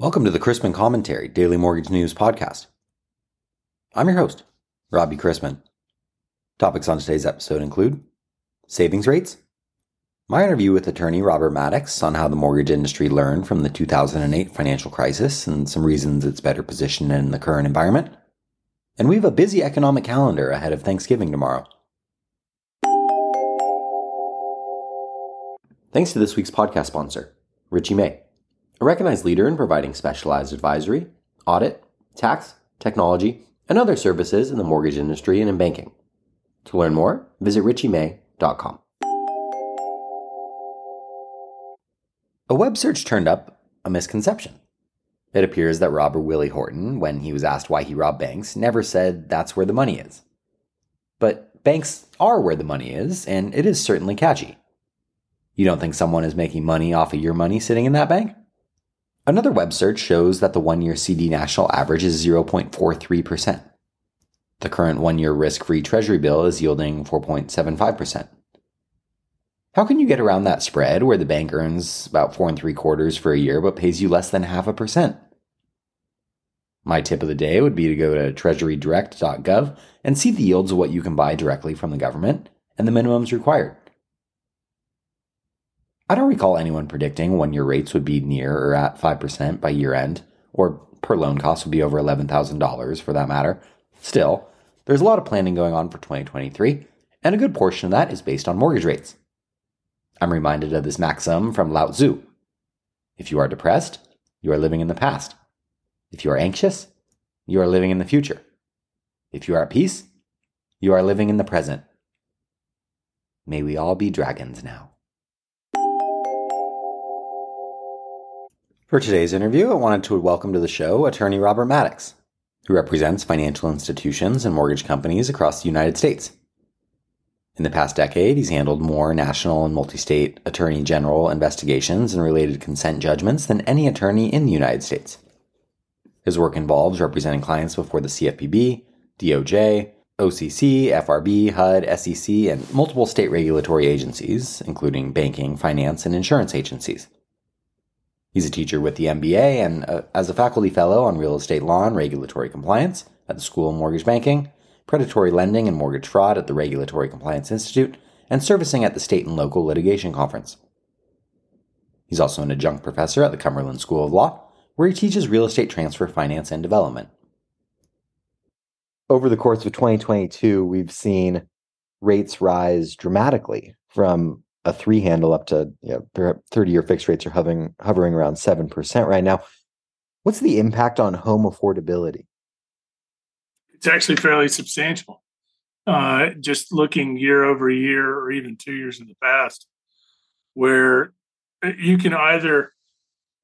Welcome to the Chrisman Commentary Daily Mortgage News Podcast. I'm your host, Robbie Chrisman. Topics on today's episode include savings rates, my interview with attorney Robert Maddox on how the mortgage industry learned from the 2008 financial crisis and some reasons it's better positioned in the current environment, and we have a busy economic calendar ahead of Thanksgiving tomorrow. Thanks to this week's podcast sponsor, Richie May a recognized leader in providing specialized advisory, audit, tax, technology, and other services in the mortgage industry and in banking. To learn more, visit richiemay.com. A web search turned up a misconception. It appears that robber Willie Horton, when he was asked why he robbed banks, never said that's where the money is. But banks are where the money is, and it is certainly catchy. You don't think someone is making money off of your money sitting in that bank? Another web search shows that the one year CD national average is 0.43%. The current one year risk free Treasury bill is yielding 4.75%. How can you get around that spread where the bank earns about four and three quarters for a year but pays you less than half a percent? My tip of the day would be to go to treasurydirect.gov and see the yields of what you can buy directly from the government and the minimums required. I don't recall anyone predicting when your rates would be near or at 5% by year end, or per loan cost would be over $11,000 for that matter. Still, there's a lot of planning going on for 2023, and a good portion of that is based on mortgage rates. I'm reminded of this maxim from Lao Tzu If you are depressed, you are living in the past. If you are anxious, you are living in the future. If you are at peace, you are living in the present. May we all be dragons now. For today's interview, I wanted to welcome to the show attorney Robert Maddox, who represents financial institutions and mortgage companies across the United States. In the past decade, he's handled more national and multi state attorney general investigations and related consent judgments than any attorney in the United States. His work involves representing clients before the CFPB, DOJ, OCC, FRB, HUD, SEC, and multiple state regulatory agencies, including banking, finance, and insurance agencies. He's a teacher with the MBA and uh, as a faculty fellow on real estate law and regulatory compliance at the School of Mortgage Banking, predatory lending and mortgage fraud at the Regulatory Compliance Institute, and servicing at the State and Local Litigation Conference. He's also an adjunct professor at the Cumberland School of Law, where he teaches real estate transfer finance and development. Over the course of 2022, we've seen rates rise dramatically from a three handle up to you know, 30 year fixed rates are hovering hovering around 7% right now. What's the impact on home affordability? It's actually fairly substantial. Uh, just looking year over year or even two years in the past, where uh, you can either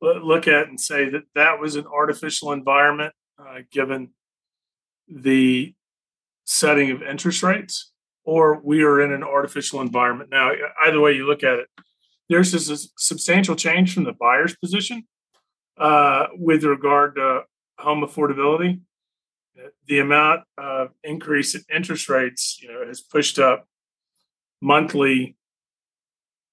look at and say that that was an artificial environment uh, given the setting of interest rates or we are in an artificial environment. Now, either way you look at it, there's a substantial change from the buyer's position uh, with regard to home affordability. The amount of increase in interest rates, you know, has pushed up monthly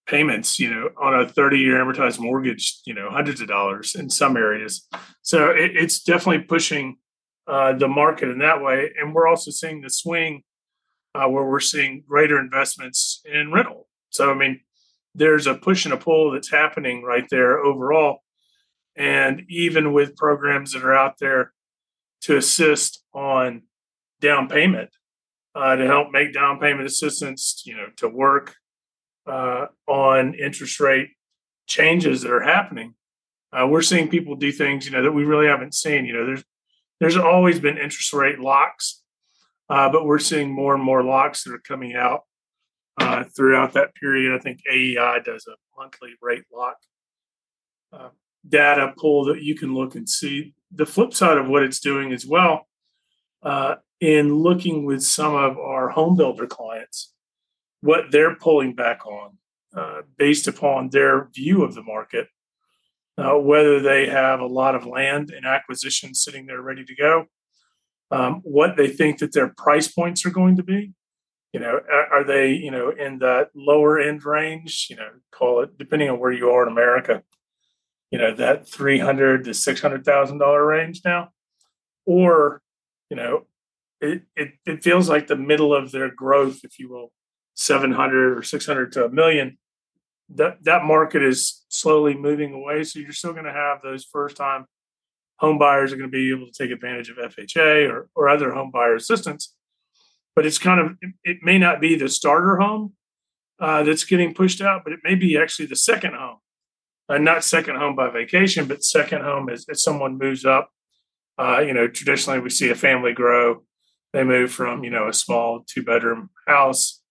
payments, you know, on a 30-year amortized mortgage, you know, hundreds of dollars in some areas. So it, it's definitely pushing uh, the market in that way. And we're also seeing the swing uh, where we're seeing greater investments in rental. So, I mean, there's a push and a pull that's happening right there overall. And even with programs that are out there to assist on down payment, uh, to help make down payment assistance, you know, to work uh, on interest rate changes that are happening, uh, we're seeing people do things, you know, that we really haven't seen. You know, there's there's always been interest rate locks uh, but we're seeing more and more locks that are coming out uh, throughout that period. I think AEI does a monthly rate lock uh, data pull that you can look and see. The flip side of what it's doing as well, uh, in looking with some of our home builder clients, what they're pulling back on uh, based upon their view of the market. Uh, whether they have a lot of land and acquisition sitting there ready to go, um, what they think that their price points are going to be. You know, are, they you know in that lower end range? You know, call it depending on where you are in America. you know, that three hundred to six hundred thousand dollar range now, or you know, it, it it feels like the middle of their growth, if you will, seven hundred or six hundred to a million. That that market is slowly moving away, so you're still going to have those first time home buyers are going to be able to take advantage of FHA or, or other home buyer assistance. But it's kind of, it may not be the starter home uh, that's getting pushed out, but it may be actually the second home. Uh, not second home by vacation, but second home as, as someone moves up. Uh, you know, traditionally we see a family grow. They move from, you know, a small two bedroom house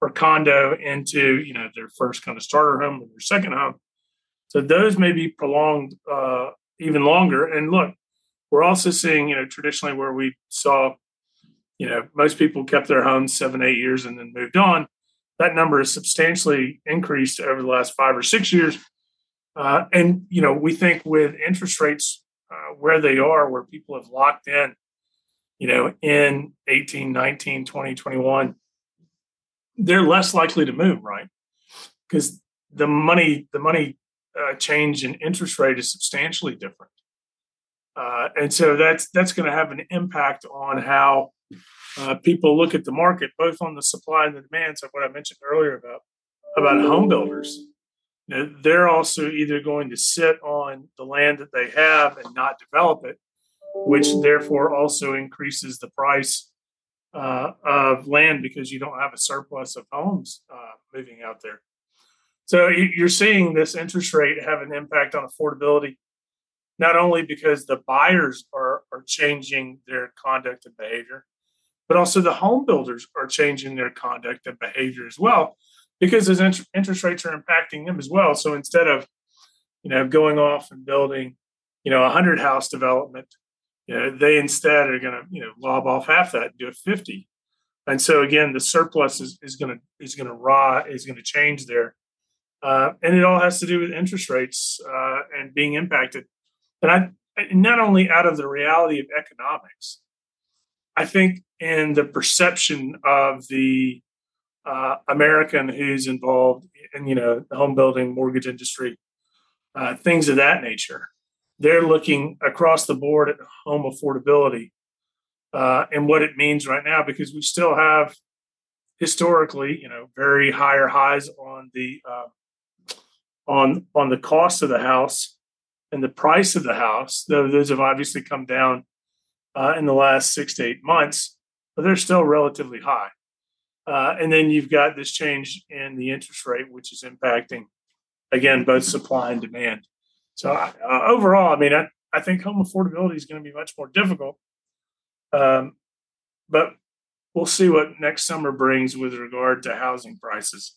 or condo into, you know, their first kind of starter home or their second home. So those may be prolonged uh, even longer. And look, we're also seeing, you know, traditionally where we saw, you know, most people kept their homes seven, eight years and then moved on. That number has substantially increased over the last five or six years. Uh, and, you know, we think with interest rates uh, where they are, where people have locked in, you know, in 18, 19, 20, 21, they're less likely to move, right? Because the money, the money uh, change in interest rate is substantially different. Uh, and so that's that's going to have an impact on how uh, people look at the market, both on the supply and the demand. So what I mentioned earlier about about home builders, you know, they're also either going to sit on the land that they have and not develop it, which therefore also increases the price uh, of land because you don't have a surplus of homes uh, moving out there. So you're seeing this interest rate have an impact on affordability, not only because the buyers are, are changing their conduct and behavior, but also the home builders are changing their conduct and behavior as well, because those interest rates are impacting them as well. So instead of, you know, going off and building, you know, a hundred house development, you know, they instead are going to, you know, lob off half that and do a 50. And so again, the surplus is, is going to, is going to raw, is going to change there uh, and it all has to do with interest rates uh, and being impacted. And I not only out of the reality of economics, I think in the perception of the uh, American who's involved in you know the home building, mortgage industry, uh, things of that nature. They're looking across the board at home affordability uh, and what it means right now because we still have historically, you know, very higher highs on the uh, on on the cost of the house and the price of the house, though those have obviously come down uh, in the last six to eight months, but they're still relatively high. Uh, and then you've got this change in the interest rate, which is impacting, again, both supply and demand. So uh, overall, I mean, I, I think home affordability is going to be much more difficult. Um, but we'll see what next summer brings with regard to housing prices,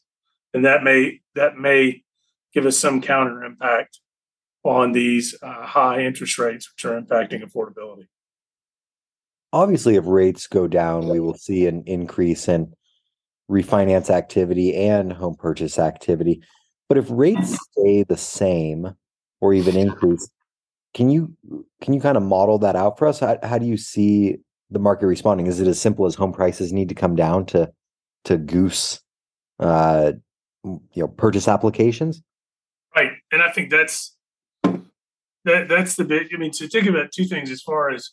and that may that may give us some counter impact on these uh, high interest rates, which are impacting affordability. Obviously, if rates go down, we will see an increase in refinance activity and home purchase activity. But if rates stay the same or even increase, can you can you kind of model that out for us? How, how do you see the market responding? Is it as simple as home prices need to come down to to goose uh, you know purchase applications? And I think that's that that's the big. I mean, to think about two things as far as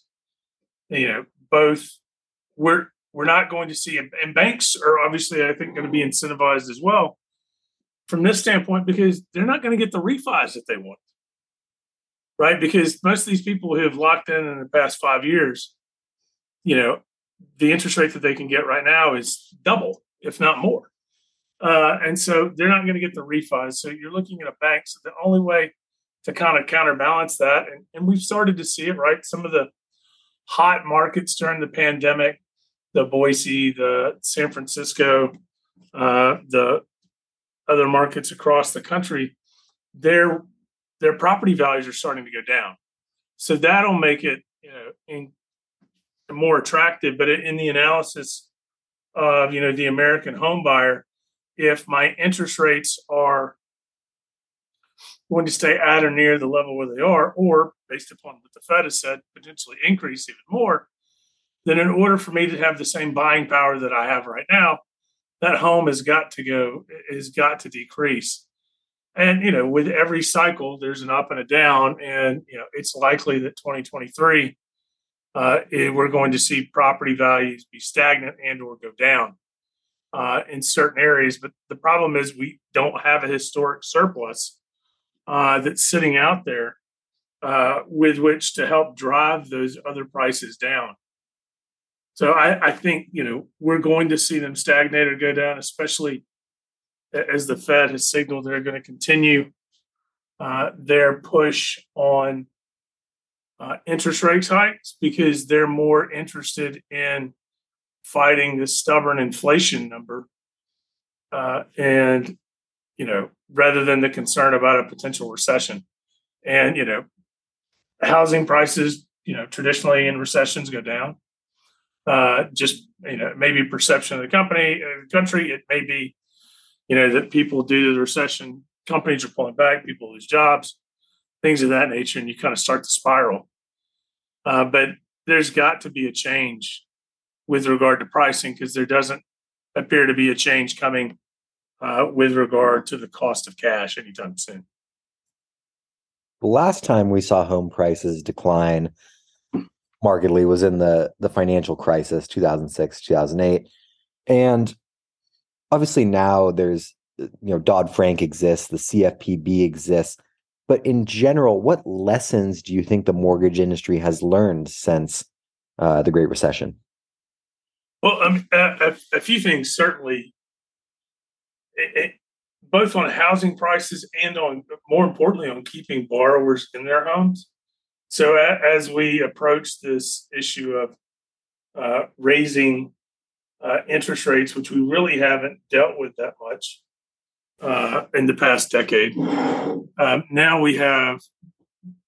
you know, both we're we're not going to see, and banks are obviously, I think, going to be incentivized as well from this standpoint because they're not going to get the refis that they want, right? Because most of these people who have locked in in the past five years, you know, the interest rate that they can get right now is double, if not more. Uh, and so they're not going to get the refis. So you're looking at a bank. So the only way to kind of counterbalance that, and, and we've started to see it, right? Some of the hot markets during the pandemic, the Boise, the San Francisco, uh, the other markets across the country, their their property values are starting to go down. So that'll make it, you know, in, more attractive. But in the analysis of you know the American home buyer, if my interest rates are going to stay at or near the level where they are, or based upon what the Fed has said, potentially increase even more, then in order for me to have the same buying power that I have right now, that home has got to go, has got to decrease. and you know, with every cycle, there's an up and a down, and you know, it's likely that 2023 uh, we're going to see property values be stagnant and or go down uh, in certain areas. But the problem is we don't have a historic surplus uh, that's sitting out there uh, with which to help drive those other prices down. So I, I, think you know we're going to see them stagnate or go down, especially as the Fed has signaled they're going to continue uh, their push on uh, interest rate hikes because they're more interested in fighting the stubborn inflation number, uh, and you know rather than the concern about a potential recession, and you know housing prices you know traditionally in recessions go down uh, just you know maybe perception of the company, uh, country. It may be you know that people due to the recession, companies are pulling back, people lose jobs, things of that nature, and you kind of start to spiral. Uh, but there's got to be a change with regard to pricing because there doesn't appear to be a change coming uh, with regard to the cost of cash anytime soon. The last time we saw home prices decline markedly was in the the financial crisis 2006 2008 and obviously now there's you know dodd-frank exists the cfpb exists. But in general what lessons do you think the mortgage industry has learned since uh, the great recession well a, a, few things certainly it, it, both on housing prices and on more importantly on keeping borrowers in their homes so as we approach this issue of uh, raising uh, interest rates, which we really haven't dealt with that much uh, in the past decade, um, now we have,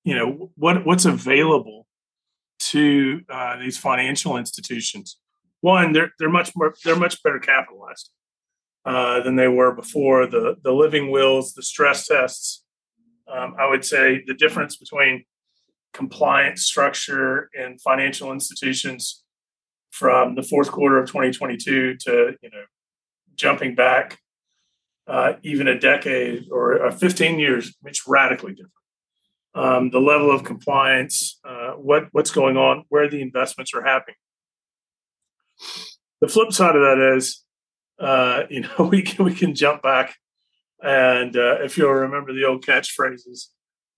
you know, what what's available to uh, these financial institutions. One, they're they're much more they're much better capitalized uh, than they were before. The the living wills, the stress tests. Um, I would say the difference between compliance structure in financial institutions from the fourth quarter of 2022 to you know jumping back uh, even a decade or uh, 15 years it's radically different um, the level of compliance uh, what what's going on where the investments are happening the flip side of that is uh, you know we can we can jump back and uh, if you'll remember the old catchphrases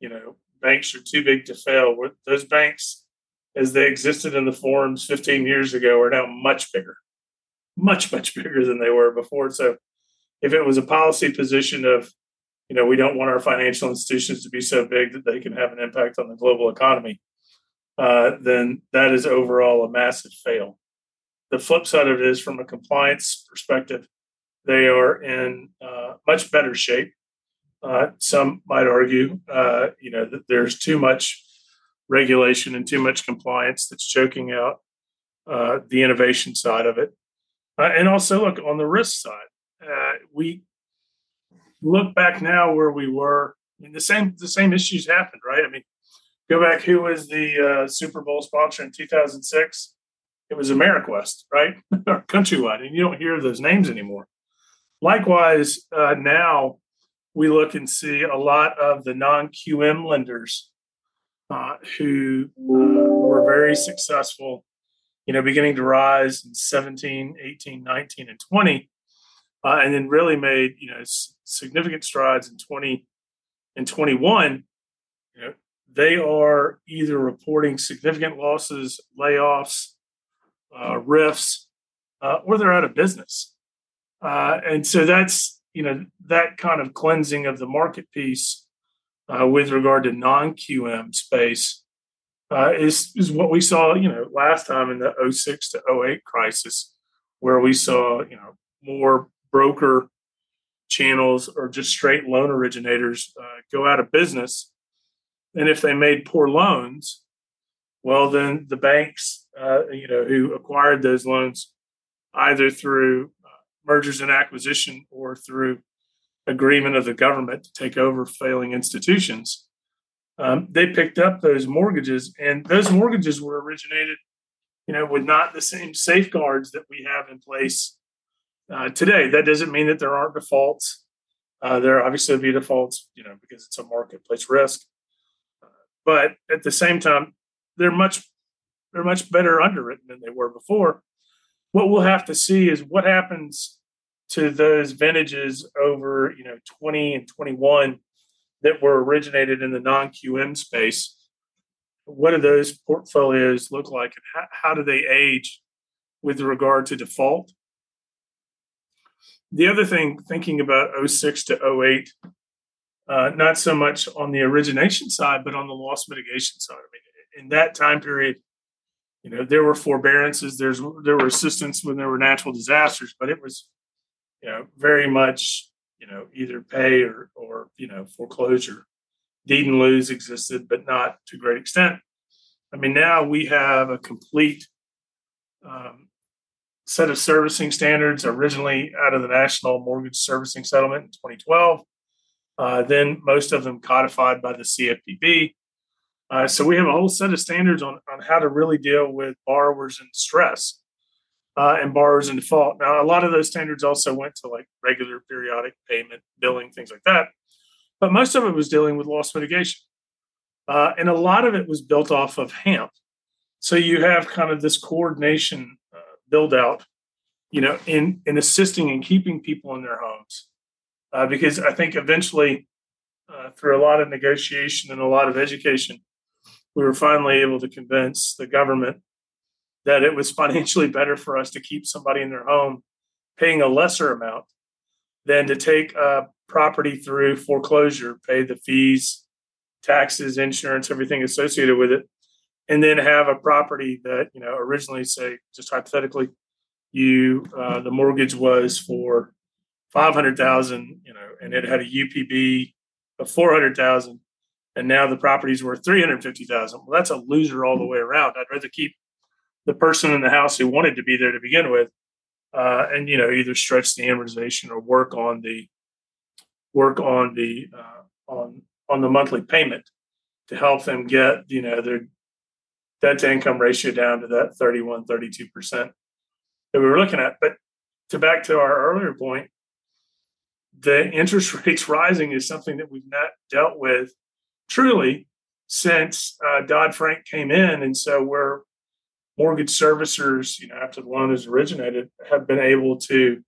you know banks are too big to fail. Those banks, as they existed in the forums 15 years ago, are now much bigger, much, much bigger than they were before. So if it was a policy position of, you know, we don't want our financial institutions to be so big that they can have an impact on the global economy, uh, then that is overall a massive fail. The flip side of it is from a compliance perspective, they are in uh, much better shape uh, some might argue, uh, you know, that there's too much regulation and too much compliance that's choking out uh, the innovation side of it. Uh, and also, look on the risk side, uh, we look back now where we were. I mean, the same the same issues happened, right? I mean, go back. Who was the Super Bowl sponsor in 2006? It was AmeriQuest, right? or Countrywide, and you don't hear those names anymore. Likewise, now we look and see a lot of the non QM lenders uh, who uh, were very successful, you know, beginning to rise in 17, 18, 19, and 20, uh, and then really made, you know, s- significant strides in 20 and 21. You know, they are either reporting significant losses, layoffs, uh, uh, or they're out of business. Uh, and so that's you know that kind of cleansing of the market piece uh, with regard to non QM space uh, is is what we saw you know last time in the 06 to 08 crisis, where we saw you know more broker channels or just straight loan originators uh, go out of business, and if they made poor loans, well then the banks uh, you know who acquired those loans either through mergers and acquisition or through agreement of the government to take over failing institutions, um, they picked up those mortgages, and those mortgages were originated, you know, with not the same safeguards that we have in place uh, today. That doesn't mean that there aren't defaults. Uh, there obviously be defaults, you know, because it's a marketplace risk. Uh, but at the same time, they're much they're much better underwritten than they were before. What we'll have to see is what happens to those vintages over, you know, 20 and 21 that were originated in the non-QM space. What do those portfolios look like and how, how do they age with regard to default? The other thing, thinking about 06 to 08, uh, not so much on the origination side, but on the loss mitigation side. I mean, in that time period, you know, there were forbearances, there's there were assistance when there were natural disasters, but it was, you know, very much, you know, either pay or or you know foreclosure. Deed in lieu existed, but not to great extent. I mean, now we have a complete um, set of servicing standards originally out of the National Mortgage Servicing Settlement in 2012. Uh, then most of them codified by the CFPB. Uh, so we have a whole set of standards on, on how to really deal with borrowers in stress uh, and borrowers in default. Now, a lot of those standards also went to like regular periodic payment, billing, things like that. But most of it was dealing with loss mitigation. Uh, and a lot of it was built off of HAMP. So you have kind of this coordination build out, you know, in in assisting and keeping people in their homes, uh, because I think eventually, uh, through a lot of negotiation and a lot of education, we were finally able to convince the government that it was financially better for us to keep somebody in their home, paying a lesser amount, than to take a property through foreclosure, pay the fees, taxes, insurance, everything associated with it, and then have a property that you know originally say just hypothetically you uh, the mortgage was for 500,000 you know and it had a UPB of 400,000 and now the property's worth 350,000 well that's a loser all the way around i'd rather keep the person in the house who wanted to be there to begin with uh, and you know either stretch the amortization or work on the work on the uh, on on the monthly payment to help them get you know their debt to income ratio down to that 31, 32% that we were looking at. But to back to our earlier point, the interest rates rising is something that we've not dealt with truly since uh, Dodd Frank came in. And so where mortgage servicers, you know, after the loan is originated, have been able to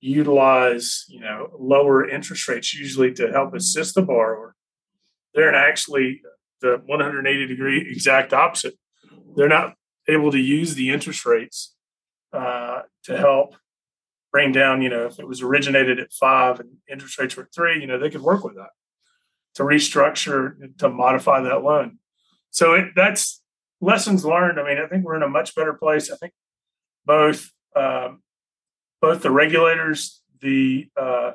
utilize, you know, lower interest rates usually to help assist the borrower. They're actually the 180 degree exact opposite. They're not able to use the interest rates uh, to help bring down, you know, if it was originated at five and interest rates were at three, you know, they could work with that to restructure, to modify that loan. So it, that's lessons learned. I mean, I think we're in a much better place. I think both um, both the regulators, the uh,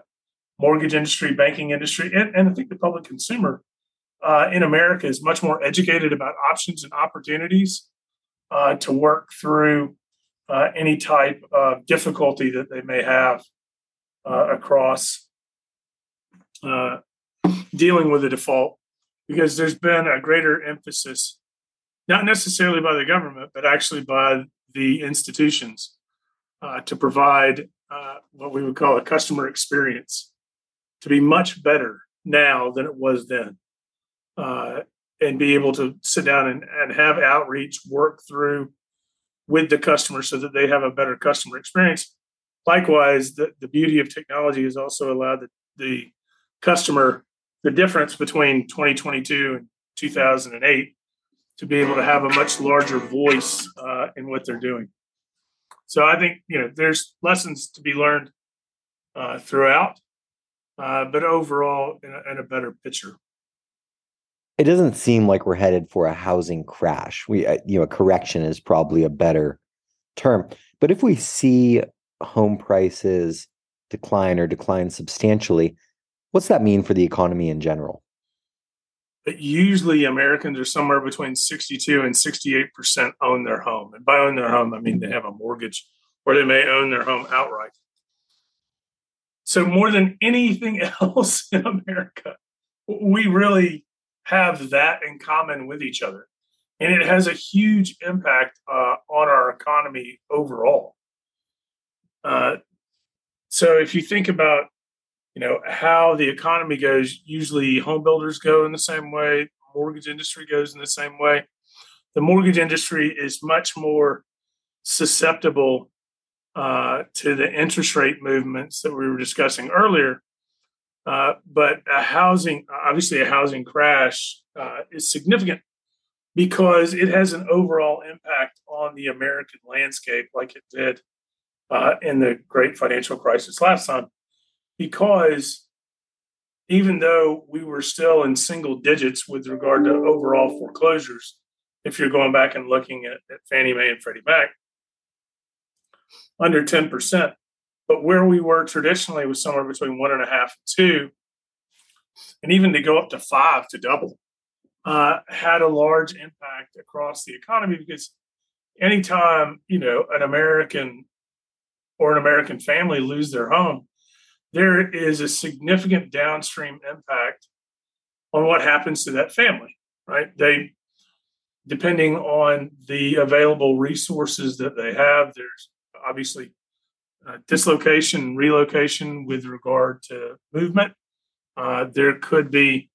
mortgage industry, banking industry, and, and I think the public consumer uh, in America is much more educated about options and opportunities uh, to work through uh, any type of difficulty that they may have uh, across uh, dealing with a default, because there's been a greater emphasis, not necessarily by the government, but actually by the institutions, uh, to provide what we would call a customer experience to be much better now than it was then uh, and be able to sit down and, and have outreach work through with the customer so that they have a better customer experience. Likewise, the, the beauty of technology has also allowed the, the customer the difference between 2022 and 2008 to be able to have a much larger voice uh, in what they're doing. So I think you know there's lessons to be learned uh, throughout, uh, but overall in a, in a better picture it doesn't seem like we're headed for a housing crash. We, uh, you know, a correction is probably a better term. But if we see home prices decline or decline substantially, what's that mean for the economy in general? Usually, Americans are somewhere between 62 and 68% own their home. And by own their home, I mean they have a mortgage or they may own their home outright. So, more than anything else in America, we really have that in common with each other. And it has a huge impact uh, on our economy overall. Uh, so if you think about you know how the economy goes. Usually, home builders go in the same way. Mortgage industry goes in the same way. The mortgage industry is much more susceptible uh, to the interest rate movements that we were discussing earlier. Uh, but a housing, obviously, a housing crash uh, is significant because it has an overall impact on the American landscape, like it did uh, in the great financial crisis last time. Because even though we were still in single digits with regard to overall foreclosures, if you're going back and looking at, at Fannie Mae and Freddie Mac, under 10%. But where we were traditionally was somewhere between one and a half and two, and even to go up to five to double, uh, had a large impact across the economy because anytime you know an American or an American family lose their home, there is a significant downstream impact on what happens to that family. Right? They, depending on the available resources that they have, there's obviously uh, dislocation, relocation with regard to movement. Uh, there could be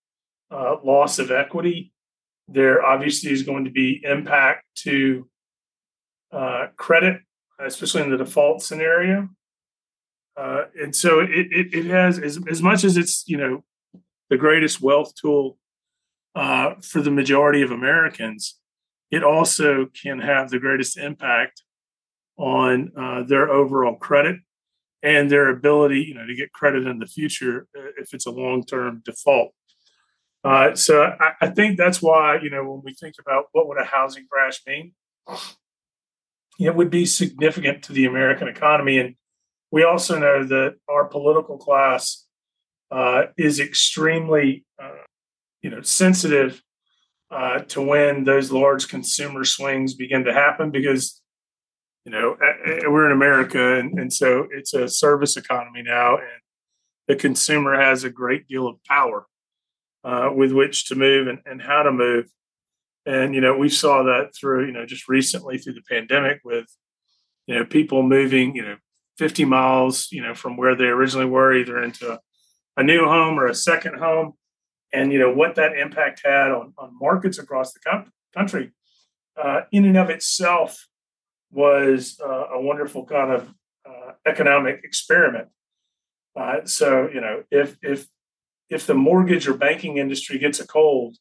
uh, loss of equity. There obviously is going to be impact to uh, credit, especially in the default scenario. Uh, and so it, it, it, has, as, as much as it's, you know, the greatest wealth tool uh, for the majority of Americans, it also can have the greatest impact on uh, their overall credit and their ability, you know, to get credit in the future uh, if it's a long-term default. Uh, so I, I, think that's why, you know, when we think about what would a housing crash mean, it would be significant to the American economy. And we also know that our political class uh, is extremely, uh, you know, sensitive uh, to when those large consumer swings begin to happen because you know we're in america and, and so it's a service economy now and the consumer has a great deal of power uh, with which to move and, and how to move. And you know we saw that through you know just recently through the pandemic with you know people moving you know 50 miles you know from where they originally were either into a new home or a second home and you know what that impact had on, on markets across the country uh, in and of itself was uh, a wonderful kind of uh, economic experiment. Uh, so you know, if if if the mortgage or banking industry gets a cold,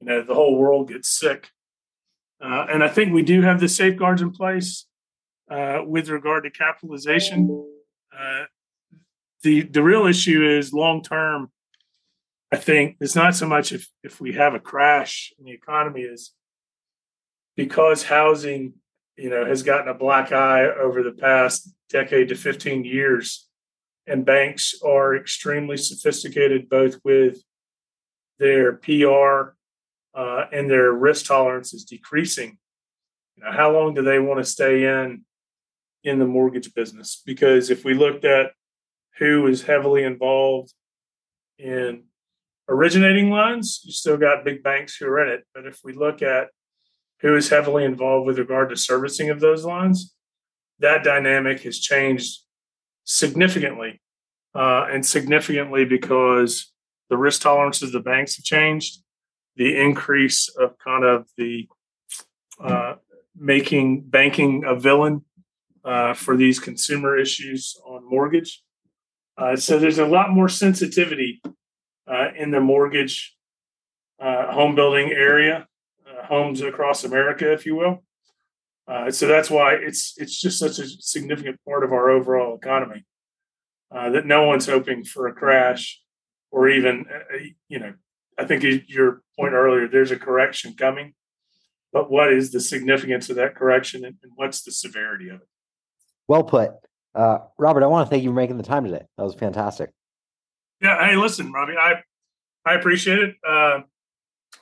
you know, the whole world gets sick. Uh, and I think we do have the safeguards in place uh, with regard to capitalization. Uh, the the real issue is long term. I think it's not so much if if we have a crash in the economy is because housing you know, has gotten a black eye over the past decade to 15 years. And banks are extremely sophisticated, both with their PR uh, and their risk tolerance is decreasing. You know, how long do they want to stay in in the mortgage business? Because if we looked at who is heavily involved in originating loans, you still got big banks who are in it. But if we look at who is heavily involved with regard to servicing of those loans, that dynamic has changed significantly. Uh, and significantly because the risk tolerances of the banks have changed, the increase of kind of the uh, making banking a villain uh, for these consumer issues on mortgage. Uh, so there's a lot more sensitivity uh, in the mortgage uh, home building area homes across America, if you will. Uh, so that's why it's it's just such a significant part of our overall economy uh, that no one's hoping for a crash or even uh, uh you know I think your point earlier there's a correction coming, but what is the significance of that correction and what's the severity of it? Well put, uh, Robert. I want to thank you for making the time today. That was fantastic. Yeah. Hey, listen, Robbie. I I appreciate it. Uh,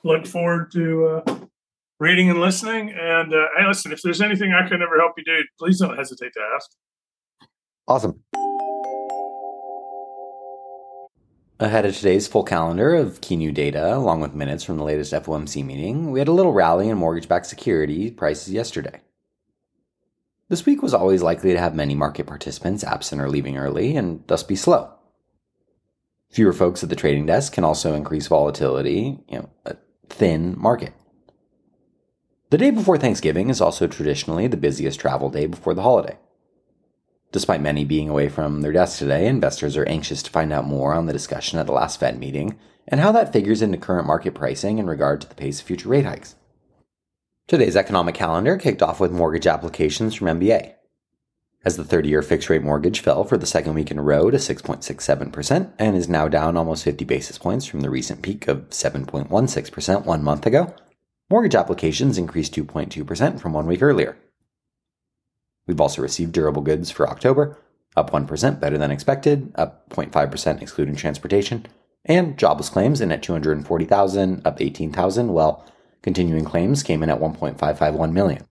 look forward to uh, reading and listening. And uh, hey, listen, if there's anything I can ever help you do, please don't hesitate to ask. Awesome. Ahead of today's full calendar of key new data, along with minutes from the latest FOMC meeting, we had a little rally in mortgage backed security prices yesterday. This week was always likely to have many market participants absent or leaving early and thus be slow. Fewer folks at the trading desk can also increase volatility, you know, a thin market. The day before Thanksgiving is also traditionally the busiest travel day before the holiday. Despite many being away from their desks today, investors are anxious to find out more on the discussion at the last Fed meeting and how that figures into current market pricing in regard to the pace of future rate hikes. Today's economic calendar kicked off with mortgage applications from MBA. As the 30 year fixed rate mortgage fell for the second week in a row to 6.67% and is now down almost 50 basis points from the recent peak of 7.16% one month ago, mortgage applications increased 2.2% from one week earlier. We've also received durable goods for October, up 1% better than expected, up 0.5% excluding transportation, and jobless claims in at 240,000, up 18,000, while continuing claims came in at 1.551 million.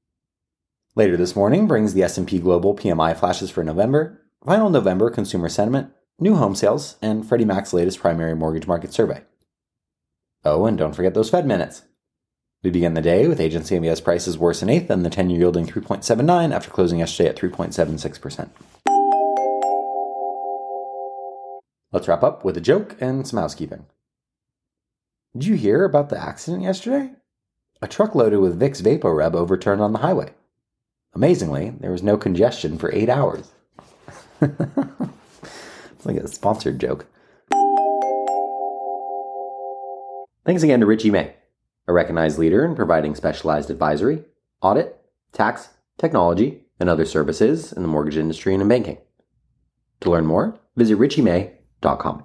Later this morning brings the S&P Global PMI flashes for November, final November consumer sentiment, new home sales, and Freddie Mac's latest primary mortgage market survey. Oh, and don't forget those Fed minutes. We begin the day with agency MBS prices worse in eighth and the 10 year yielding 3.79 after closing yesterday at 3.76%. Let's wrap up with a joke and some housekeeping. Did you hear about the accident yesterday? A truck loaded with Vicks VapoRub overturned on the highway. Amazingly, there was no congestion for eight hours. it's like a sponsored joke. Thanks again to Richie May a recognized leader in providing specialized advisory, audit, tax, technology, and other services in the mortgage industry and in banking. To learn more, visit richiemay.com.